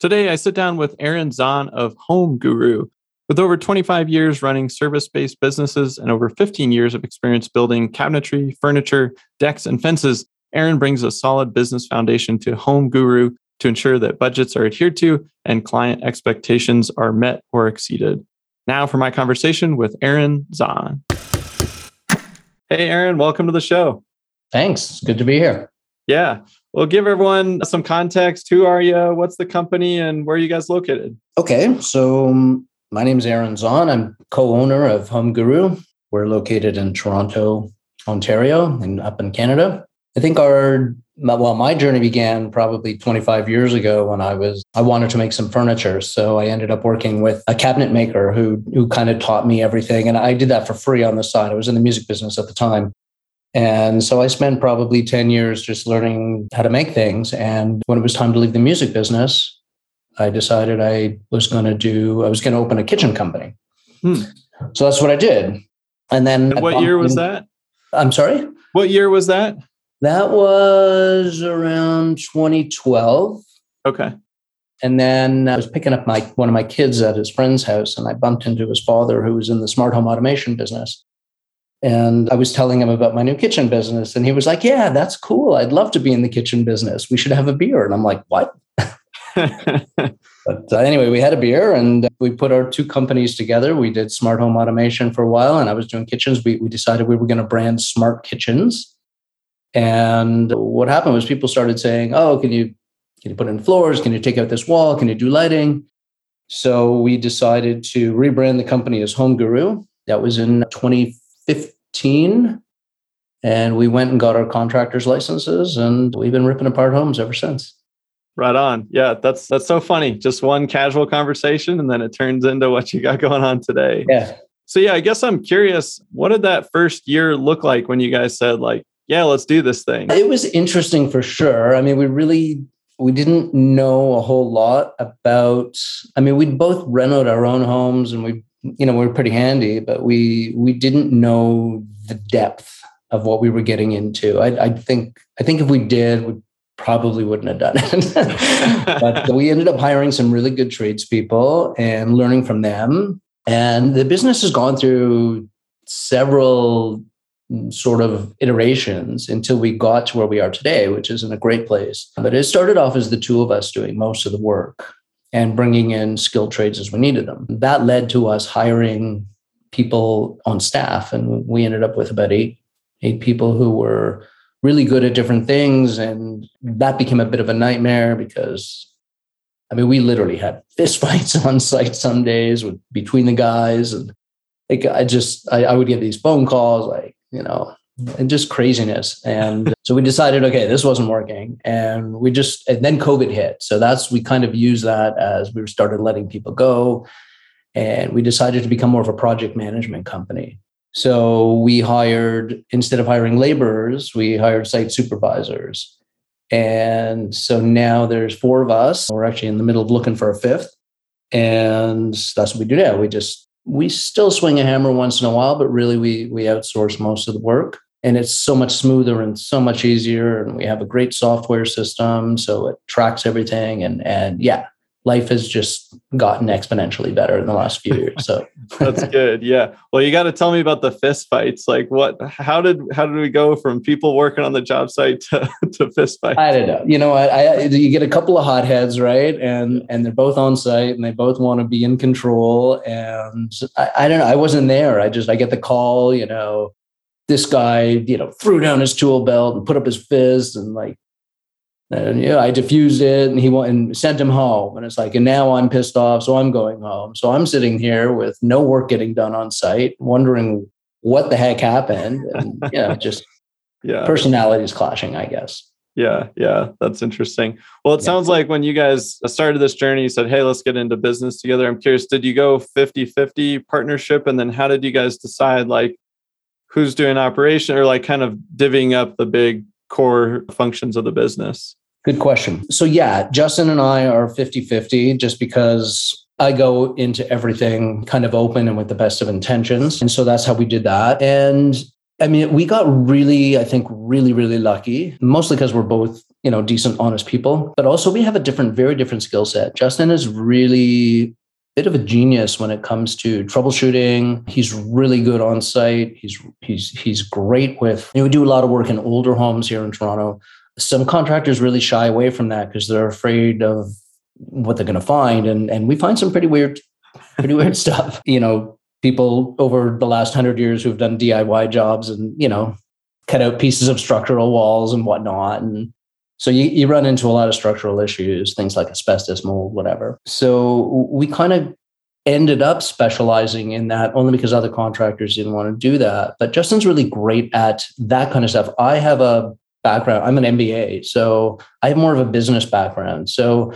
Today, I sit down with Aaron Zon of Home Guru. With over 25 years running service based businesses and over 15 years of experience building cabinetry, furniture, decks, and fences, Aaron brings a solid business foundation to Home Guru to ensure that budgets are adhered to and client expectations are met or exceeded. Now for my conversation with Aaron Zon. Hey, Aaron, welcome to the show. Thanks. Good to be here. Yeah. Well, give everyone some context. Who are you? What's the company and where are you guys located? Okay. So, um, my name is Aaron Zon. I'm co owner of Home Guru. We're located in Toronto, Ontario, and up in Canada. I think our well, my journey began probably 25 years ago when I was I wanted to make some furniture. So I ended up working with a cabinet maker who who kind of taught me everything, and I did that for free on the side. I was in the music business at the time, and so I spent probably 10 years just learning how to make things. And when it was time to leave the music business, I decided I was going to do I was going to open a kitchen company. Hmm. So that's what I did. And then and what year was that? I'm sorry. What year was that? That was around 2012. Okay. And then I was picking up my one of my kids at his friend's house, and I bumped into his father, who was in the smart home automation business. And I was telling him about my new kitchen business, and he was like, "Yeah, that's cool. I'd love to be in the kitchen business. We should have a beer." And I'm like, "What?" but uh, anyway, we had a beer, and we put our two companies together. We did smart home automation for a while, and I was doing kitchens. We we decided we were going to brand Smart Kitchens and what happened was people started saying, "Oh, can you can you put in floors? Can you take out this wall? Can you do lighting?" So we decided to rebrand the company as Home Guru. That was in 2015. And we went and got our contractors licenses and we've been ripping apart homes ever since. Right on. Yeah, that's that's so funny. Just one casual conversation and then it turns into what you got going on today. Yeah. So yeah, I guess I'm curious, what did that first year look like when you guys said like, yeah, let's do this thing. It was interesting for sure. I mean, we really we didn't know a whole lot about I mean, we'd both rent our own homes and we you know, we were pretty handy, but we we didn't know the depth of what we were getting into. I, I think I think if we did, we probably wouldn't have done it. but we ended up hiring some really good tradespeople and learning from them. And the business has gone through several mm, sort of iterations until we got to where we are today, which is in a great place. But it started off as the two of us doing most of the work and bringing in skilled trades as we needed them. That led to us hiring people on staff, and we ended up with about eight eight people who were really good at different things, and that became a bit of a nightmare because. I mean, we literally had fistfights on site some days with between the guys, and like I just I, I would get these phone calls like, you know, and just craziness. And so we decided, okay, this wasn't working. And we just, and then COVID hit. So that's, we kind of use that as we started letting people go. And we decided to become more of a project management company. So we hired, instead of hiring laborers, we hired site supervisors. And so now there's four of us. We're actually in the middle of looking for a fifth. And that's what we do now. We just we still swing a hammer once in a while, but really we we outsource most of the work. And it's so much smoother and so much easier. And we have a great software system. So it tracks everything. And and yeah, life has just gotten exponentially better in the last few years. So that's good. Yeah. Well, you got to tell me about the fist fights. Like what, how did, how did we go from people working on the job site to, to fist fights? I don't know. You know, I, I, you get a couple of hotheads, right? And, and they're both on site and they both want to be in control. And I, I don't know. I wasn't there. I just, I get the call, you know, this guy, you know, threw down his tool belt and put up his fist and like and yeah, I diffused it and he went and sent him home. And it's like, and now I'm pissed off. So I'm going home. So I'm sitting here with no work getting done on site, wondering what the heck happened. And yeah, just yeah, personalities clashing, I guess. Yeah, yeah, that's interesting. Well, it yeah. sounds like when you guys started this journey, you said, Hey, let's get into business together. I'm curious, did you go 50 50 partnership? And then how did you guys decide like who's doing operation or like kind of divvying up the big core functions of the business? Good question. So, yeah, Justin and I are 50 50 just because I go into everything kind of open and with the best of intentions. And so that's how we did that. And I mean, we got really, I think, really, really lucky, mostly because we're both, you know, decent, honest people, but also we have a different, very different skill set. Justin is really bit of a genius when it comes to troubleshooting. He's really good on site. He's he's he's great with. You know, we do a lot of work in older homes here in Toronto some contractors really shy away from that because they're afraid of what they're going to find and and we find some pretty weird pretty weird stuff you know people over the last 100 years who've done diy jobs and you know cut out pieces of structural walls and whatnot and so you, you run into a lot of structural issues things like asbestos mold whatever so we kind of ended up specializing in that only because other contractors didn't want to do that but justin's really great at that kind of stuff i have a background. I'm an MBA, so I have more of a business background. So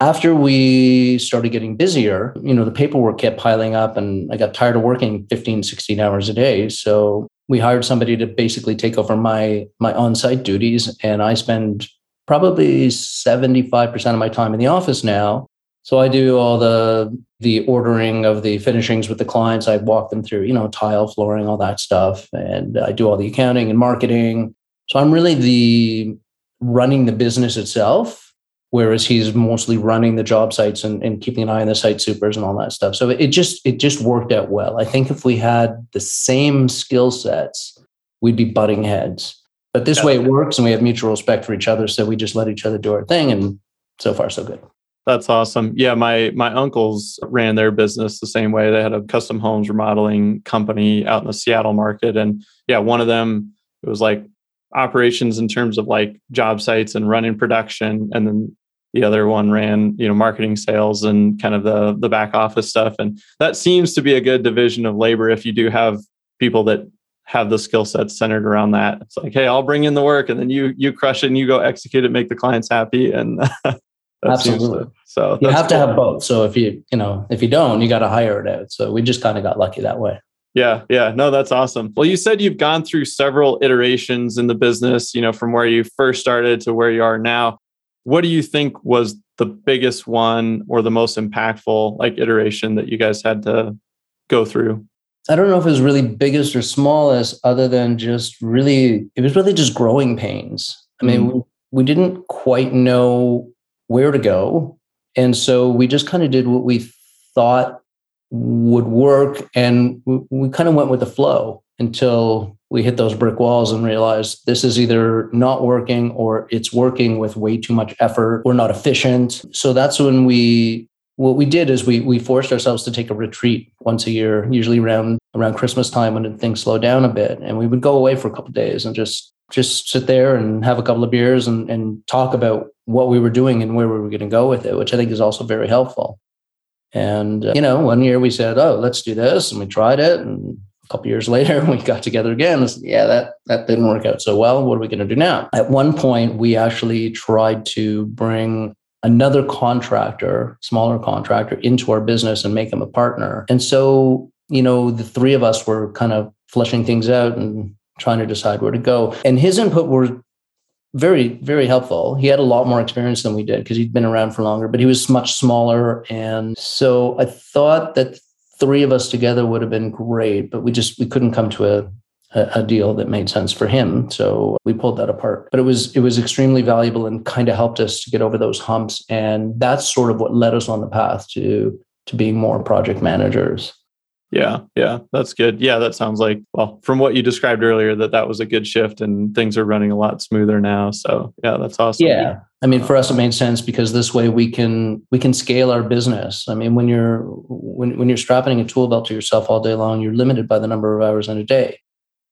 after we started getting busier, you know, the paperwork kept piling up and I got tired of working 15, 16 hours a day. So we hired somebody to basically take over my my on-site duties and I spend probably 75% of my time in the office now. So I do all the the ordering of the finishings with the clients. I walk them through, you know, tile, flooring, all that stuff. And I do all the accounting and marketing so I'm really the running the business itself, whereas he's mostly running the job sites and, and keeping an eye on the site supers and all that stuff. So it just it just worked out well. I think if we had the same skill sets, we'd be butting heads. But this way it works and we have mutual respect for each other. So we just let each other do our thing. And so far, so good. That's awesome. Yeah, my my uncles ran their business the same way. They had a custom homes remodeling company out in the Seattle market. And yeah, one of them, it was like operations in terms of like job sites and running production and then the other one ran you know marketing sales and kind of the the back office stuff. And that seems to be a good division of labor if you do have people that have the skill sets centered around that. It's like hey i'll bring in the work and then you you crush it and you go execute it make the clients happy. And absolutely to, so you have cool. to have both. So if you you know if you don't you got to hire it out. So we just kind of got lucky that way yeah, yeah. No, that's awesome. Well, you said you've gone through several iterations in the business, you know, from where you first started to where you are now. What do you think was the biggest one or the most impactful like iteration that you guys had to go through? I don't know if it was really biggest or smallest, other than just really, it was really just growing pains. I mean, mm-hmm. we, we didn't quite know where to go. And so we just kind of did what we thought would work. And we, we kind of went with the flow until we hit those brick walls and realized this is either not working or it's working with way too much effort. We're not efficient. So that's when we what we did is we we forced ourselves to take a retreat once a year, usually around around Christmas time when things slow down a bit, and we would go away for a couple days and just just sit there and have a couple of beers and, and talk about what we were doing and where we were going to go with it, which I think is also very helpful. And, uh, you know, one year we said, oh, let's do this. And we tried it. And a couple years later, we got together again. Said, yeah, that, that didn't work out so well. What are we going to do now? At one point, we actually tried to bring another contractor, smaller contractor, into our business and make them a partner. And so, you know, the three of us were kind of fleshing things out and trying to decide where to go. And his input were very very helpful he had a lot more experience than we did because he'd been around for longer but he was much smaller and so i thought that three of us together would have been great but we just we couldn't come to a, a, deal that made sense for him. So we pulled that apart. But it was it was extremely valuable and kind of helped us to get over those humps. And that's sort of what led us on the path to to being more project managers. Yeah, yeah, that's good. Yeah, that sounds like well, from what you described earlier, that that was a good shift, and things are running a lot smoother now. So yeah, that's awesome. Yeah, I mean, for us, it made sense because this way we can we can scale our business. I mean, when you're when when you're strapping a tool belt to yourself all day long, you're limited by the number of hours in a day.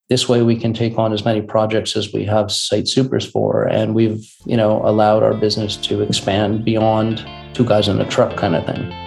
This way, we can take on as many projects as we have site supers for, and we've you know allowed our business to expand beyond two guys in a truck kind of thing.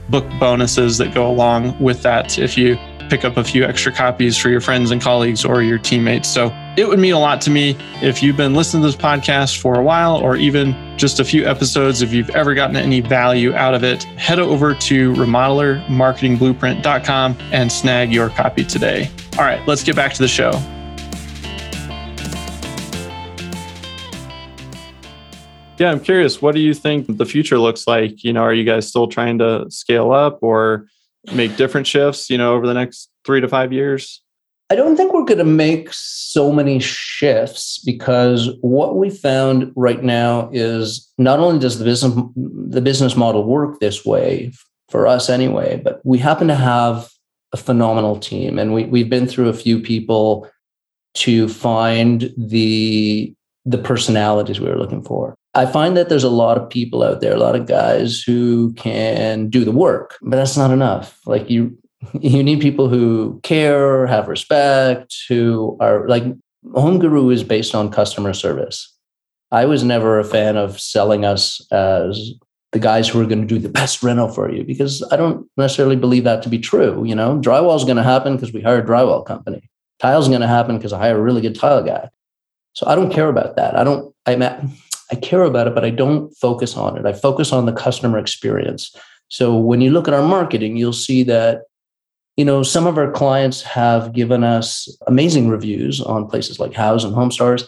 book bonuses that go along with that if you pick up a few extra copies for your friends and colleagues or your teammates. So it would mean a lot to me if you've been listening to this podcast for a while or even just a few episodes. If you've ever gotten any value out of it, head over to remodelermarketingblueprint.com and snag your copy today. All right, let's get back to the show. Yeah, I'm curious. What do you think the future looks like? You know, are you guys still trying to scale up or make different shifts, you know, over the next three to five years? I don't think we're going to make so many shifts because what we found right now is not only does the business the business model work this way for us anyway, but we happen to have a phenomenal team, and we we've been through a few people to find the the personalities we were looking for. I find that there's a lot of people out there, a lot of guys who can do the work, but that's not enough. Like you, you need people who care, have respect, who are like Home Guru is based on customer service. I was never a fan of selling us as the guys who are going to do the best rental for you because I don't necessarily believe that to be true. You know, drywall is going to happen because we hire a drywall company. Tile's going to happen because I hire a really good tile guy. So I don't care about that. I don't. I'm I care about it, but I don't focus on it. I focus on the customer experience. So when you look at our marketing, you'll see that you know some of our clients have given us amazing reviews on places like Houzz and HomeStars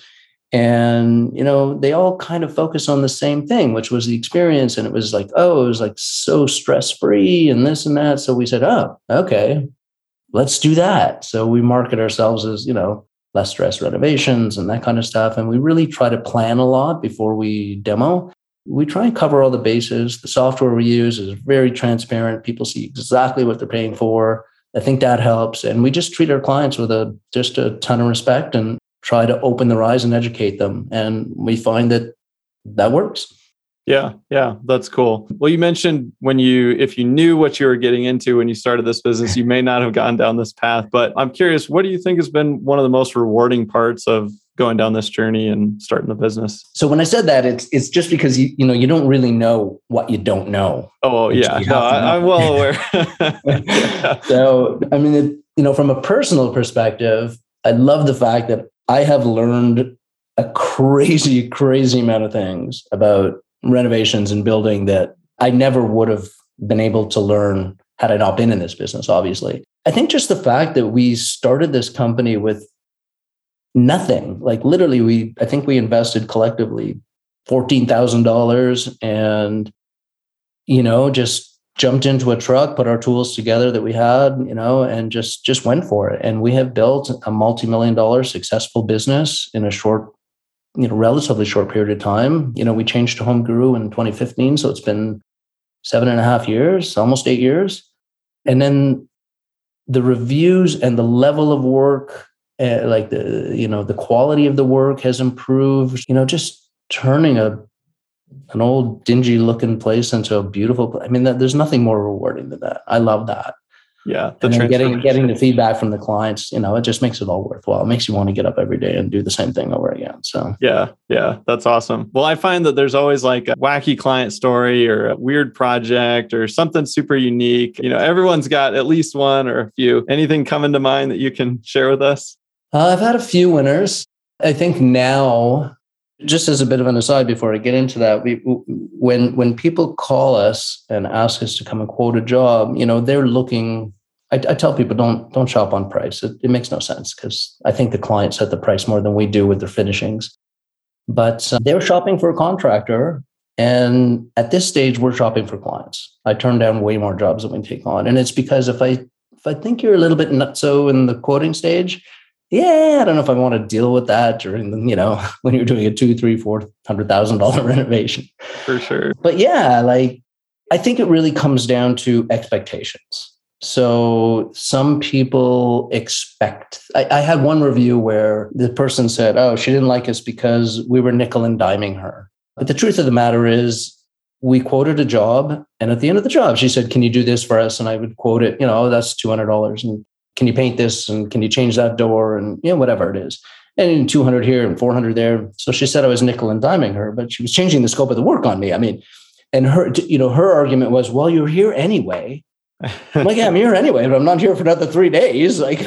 and you know they all kind of focus on the same thing which was the experience and it was like oh it was like so stress free and this and that so we said oh okay let's do that so we market ourselves as you know less stress renovations and that kind of stuff. And we really try to plan a lot before we demo. We try and cover all the bases. The software we use is very transparent. People see exactly what they're paying for. I think that helps. And we just treat our clients with a just a ton of respect and try to open their eyes and educate them. And we find that that works. Yeah, yeah, that's cool. Well, you mentioned when you, if you knew what you were getting into when you started this business, you may not have gone down this path. But I'm curious, what do you think has been one of the most rewarding parts of going down this journey and starting the business? So when I said that, it's it's just because you you know you don't really know what you don't know. Oh yeah, no, I, am well aware. So I mean, it, you know, from a personal perspective, I love the fact that I have learned a crazy, crazy amount of things about renovations and building that I never would have been able to learn had I not been in this business, obviously. I think just the fact that we started this company with nothing, like literally, we, I think we invested collectively $14,000 and, you know, just jumped into a truck, put our tools together that we had, you know, and just, just went for it. And we have built a multi-million dollar successful business in a short you know relatively short period of time. You know, we changed to Home Guru in 2015, so it's been seven and a half years, almost eight years, and then the reviews and the level of work, uh, like the you know the quality of the work has improved. You know, just turning a an old dingy looking place into a beautiful. place. I mean, there's nothing more rewarding than that. I love that. Yeah, the and getting getting the feedback from the clients, you know, it just makes it all worthwhile. It makes you want to get up every day and do the same thing over again. So yeah, yeah, that's awesome. Well, I find that there's always like a wacky client story or a weird project or something super unique. You know, everyone's got at least one or a few. Anything coming to mind that you can share with us? Uh, I've had a few winners. I think now just as a bit of an aside before I get into that, we, when when people call us and ask us to come and quote a job, you know, they're looking. I, I tell people don't don't shop on price. It, it makes no sense because I think the client set the price more than we do with their finishings. But uh, they're shopping for a contractor, and at this stage, we're shopping for clients. I turn down way more jobs than we take on, and it's because if I if I think you're a little bit nutso in the quoting stage, yeah, I don't know if I want to deal with that during the, you know, when you're doing a two, three, four hundred thousand dollar renovation. For sure. But yeah, like I think it really comes down to expectations. So some people expect. I, I, had one review where the person said, "Oh, she didn't like us because we were nickel and diming her." But the truth of the matter is, we quoted a job, and at the end of the job, she said, "Can you do this for us?" And I would quote it. You know, oh, that's two hundred dollars, and can you paint this and can you change that door and you know whatever it is. And 200 here and 400 there. So she said i was nickel and diming her but she was changing the scope of the work on me. I mean and her you know her argument was well you're here anyway. I'm like yeah i'm here anyway but i'm not here for another three days. Like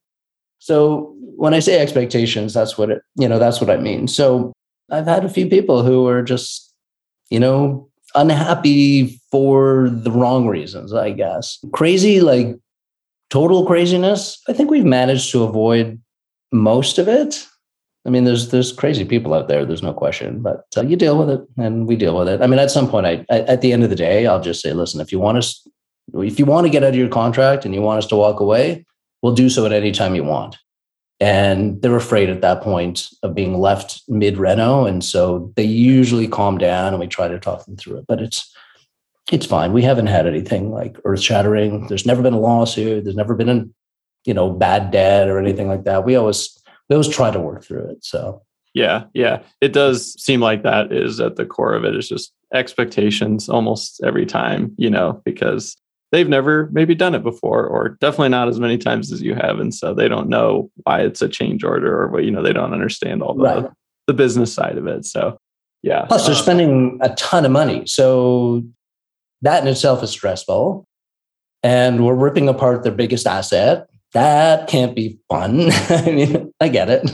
so when i say expectations that's what it you know that's what i mean. So i've had a few people who are just you know unhappy for the wrong reasons i guess. Crazy like total craziness, I think we've managed to avoid most of it. I mean, there's there's crazy people out there. There's no question, but uh, you deal with it, and we deal with it. I mean, at some point, I, I, at the end of the day, I'll just say, listen, if you want us, if you want to get out of your contract and you want us to walk away, we'll do so at any time you want. And they're afraid at that point of being left mid reno, and so they usually calm down, and we try to talk them through it. But it's it's fine. We haven't had anything like earth shattering. There's never been a lawsuit. There's never been a, you know, bad debt or anything like that. We always we always try to work through it. So yeah, yeah, it does seem like that is at the core of it. it. Is just expectations almost every time, you know, because they've never maybe done it before, or definitely not as many times as you have, and so they don't know why it's a change order, or what you know, they don't understand all the right. the business side of it. So yeah. Plus, they're um, spending a ton of money. So that in itself is stressful. And we're ripping apart their biggest asset. That can't be fun. I mean, I get it.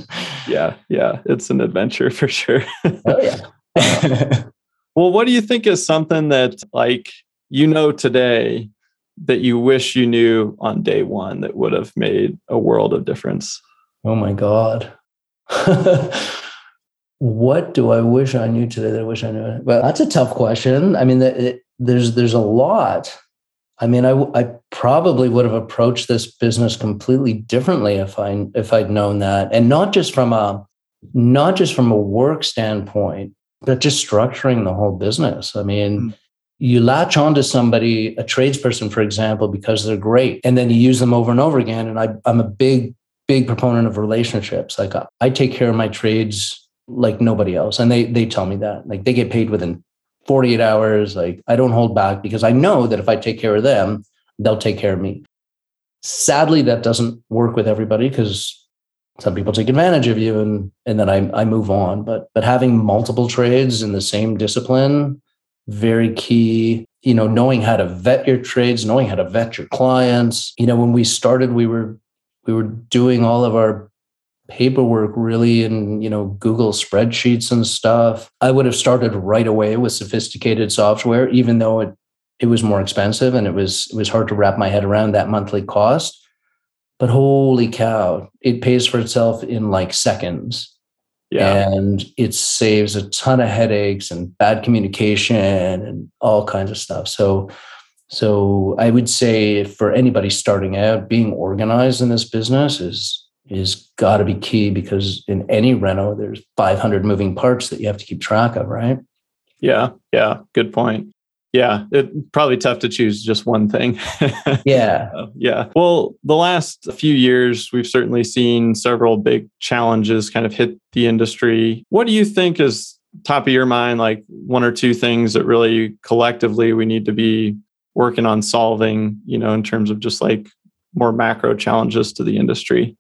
Yeah, yeah. It's an adventure for sure. oh, yeah. well, what do you think is something that, like, you know today that you wish you knew on day one that would have made a world of difference? Oh, my God. what do I wish I knew today that I wish I knew? Well, that's a tough question. I mean, it, there's there's a lot. I mean, I, I probably would have approached this business completely differently if I if I'd known that, and not just from a not just from a work standpoint, but just structuring the whole business. I mean, mm. you latch onto somebody, a tradesperson, for example, because they're great, and then you use them over and over again. And I, I'm a big big proponent of relationships. Like I take care of my trades like nobody else, and they they tell me that. Like they get paid within 48 hours. Like I don't hold back because I know that if I take care of them, they'll take care of me. Sadly, that doesn't work with everybody because some people take advantage of you and and then I, I move on. But but having multiple trades in the same discipline, very key. You know, knowing how to vet your trades, knowing how to vet your clients. You know, when we started, we were we were doing all of our paperwork really in you know google spreadsheets and stuff. I would have started right away with sophisticated software even though it it was more expensive and it was it was hard to wrap my head around that monthly cost. But holy cow it pays for itself in like seconds. Yeah. and it saves a ton of headaches and bad communication and all kinds of stuff. So so i would say for anybody starting out being organized in this business is is got to be key because in any reno, there's 500 moving parts that you have to keep track of, right? Yeah, yeah, good point. Yeah, it probably tough to choose just one thing. yeah. Uh, yeah. Well, the last few years we've certainly seen several big challenges kind of hit the industry. What do you think is top of your mind, like one or two things that really collectively we need to be working on solving, you know, in terms of just like more macro challenges to the industry?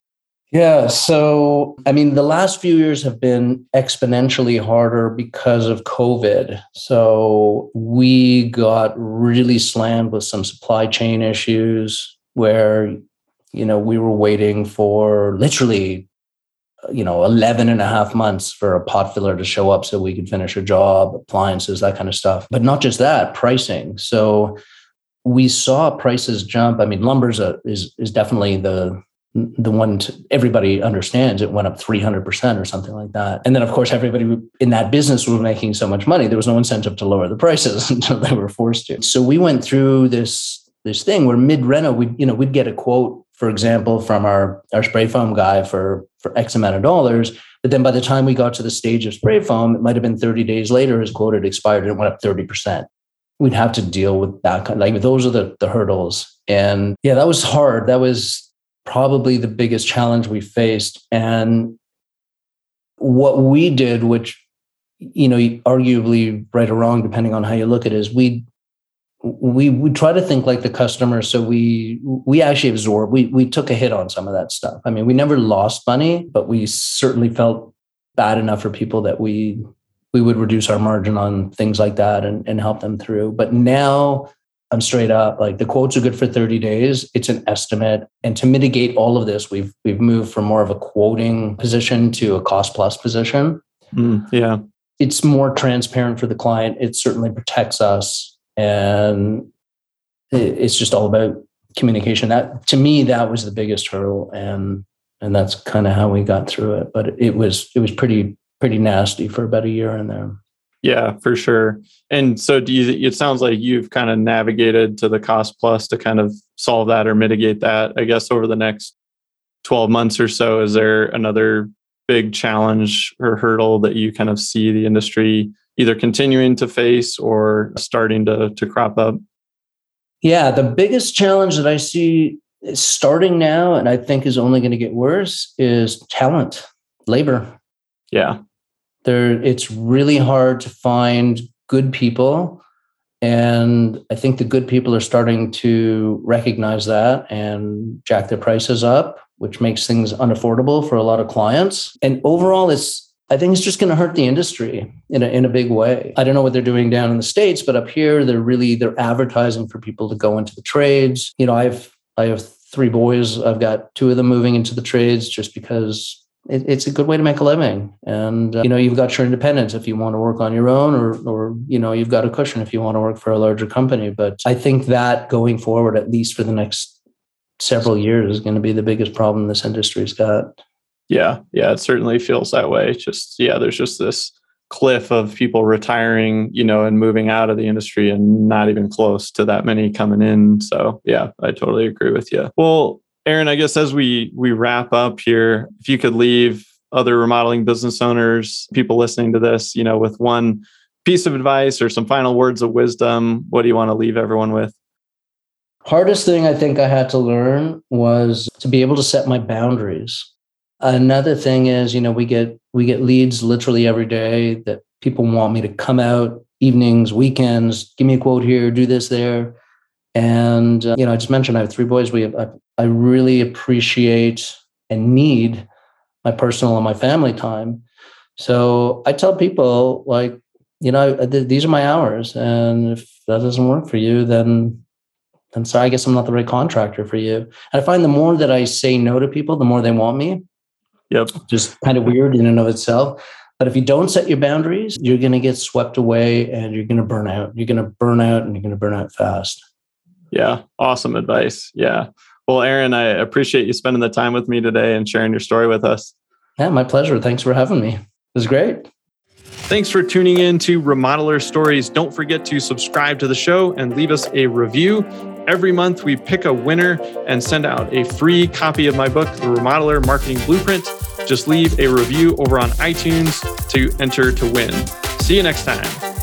Yeah. So, I mean, the last few years have been exponentially harder because of COVID. So, we got really slammed with some supply chain issues where, you know, we were waiting for literally, you know, 11 and a half months for a pot filler to show up so we could finish a job, appliances, that kind of stuff. But not just that, pricing. So, we saw prices jump. I mean, lumber is is definitely the the one everybody understands. It went up three hundred percent or something like that. And then, of course, everybody in that business was making so much money. There was no incentive to lower the prices until they were forced to. So we went through this this thing where mid reno, we you know we'd get a quote, for example, from our our spray foam guy for for X amount of dollars. But then by the time we got to the stage of spray foam, it might have been 30 days later, his quote had expired and it went up 30% we'd have to deal with that kind like those are the, the hurdles and yeah that was hard that was probably the biggest challenge we faced. And what we did which you know arguably right or wrong depending on how you look at it is we we we try to think like the customer. So we we actually absorb we we took a hit on some of that stuff. I mean we never lost money but we certainly felt bad enough for people that we we would reduce our margin on things like that and, and help them through. But now I'm straight up like the quotes are good for 30 days. It's an estimate. And to mitigate all of this, we've we've moved from more of a quoting position to a cost plus position. Mm, yeah. It's more transparent for the client. It certainly protects us. And it's just all about communication. That to me, that was the biggest hurdle. And and that's kind of how we got through it. But it was it was pretty pretty nasty for about a year in there. Yeah, for sure. And so do you it sounds like you've kind of navigated to the cost plus to kind of solve that or mitigate that. I guess over the next 12 months or so is there another big challenge or hurdle that you kind of see the industry either continuing to face or starting to to crop up? Yeah, the biggest challenge that I see starting now and I think is only going to get worse is talent, labor. Yeah there it's really hard to find good people and i think the good people are starting to recognize that and jack their prices up which makes things unaffordable for a lot of clients. And overall it's i think it's just going to hurt the industry in a, in a big way. I don't know what they're doing down in the states but up here they're really they're advertising for people to go into the trades. You know i've i have three boys. I've got two of them moving into the trades just because it, it's a good way to make a living. And, uh, you know, you've got your independence if you want to work on your own or, or, you know, you've got a cushion if you want to work for a larger company. But I think that going forward, at least for the next several years, is going to be the biggest problem this industry's got. Yeah. Yeah. It certainly feels that way. Just, yeah, there's just this cliff of people retiring, you know, and moving out of the industry and not even close to that many coming in. So, yeah, I totally agree with you. Well, Aaron, I guess as we we wrap up here, if you could leave other remodeling business owners, people listening to this, you know, with one piece of advice or some final words of wisdom, what do you want to leave everyone with? Hardest thing I think I had to learn was to be able to set my boundaries. Another thing is, you know, we get we get leads literally every day that people want me to come out evenings, weekends, give me a quote here, do this there. And uh, you know, I just mentioned I have three boys. We have, I, I really appreciate and need my personal and my family time. So I tell people like, you know, th- these are my hours, and if that doesn't work for you, then then sorry, I guess I'm not the right contractor for you. And I find the more that I say no to people, the more they want me. Yep. Just kind of weird in and of itself. But if you don't set your boundaries, you're going to get swept away and you're going to burn out. You're going to burn out and you're going to burn out fast. Yeah, awesome advice. Yeah. Well, Aaron, I appreciate you spending the time with me today and sharing your story with us. Yeah, my pleasure. Thanks for having me. It was great. Thanks for tuning in to Remodeler Stories. Don't forget to subscribe to the show and leave us a review. Every month, we pick a winner and send out a free copy of my book, The Remodeler Marketing Blueprint. Just leave a review over on iTunes to enter to win. See you next time.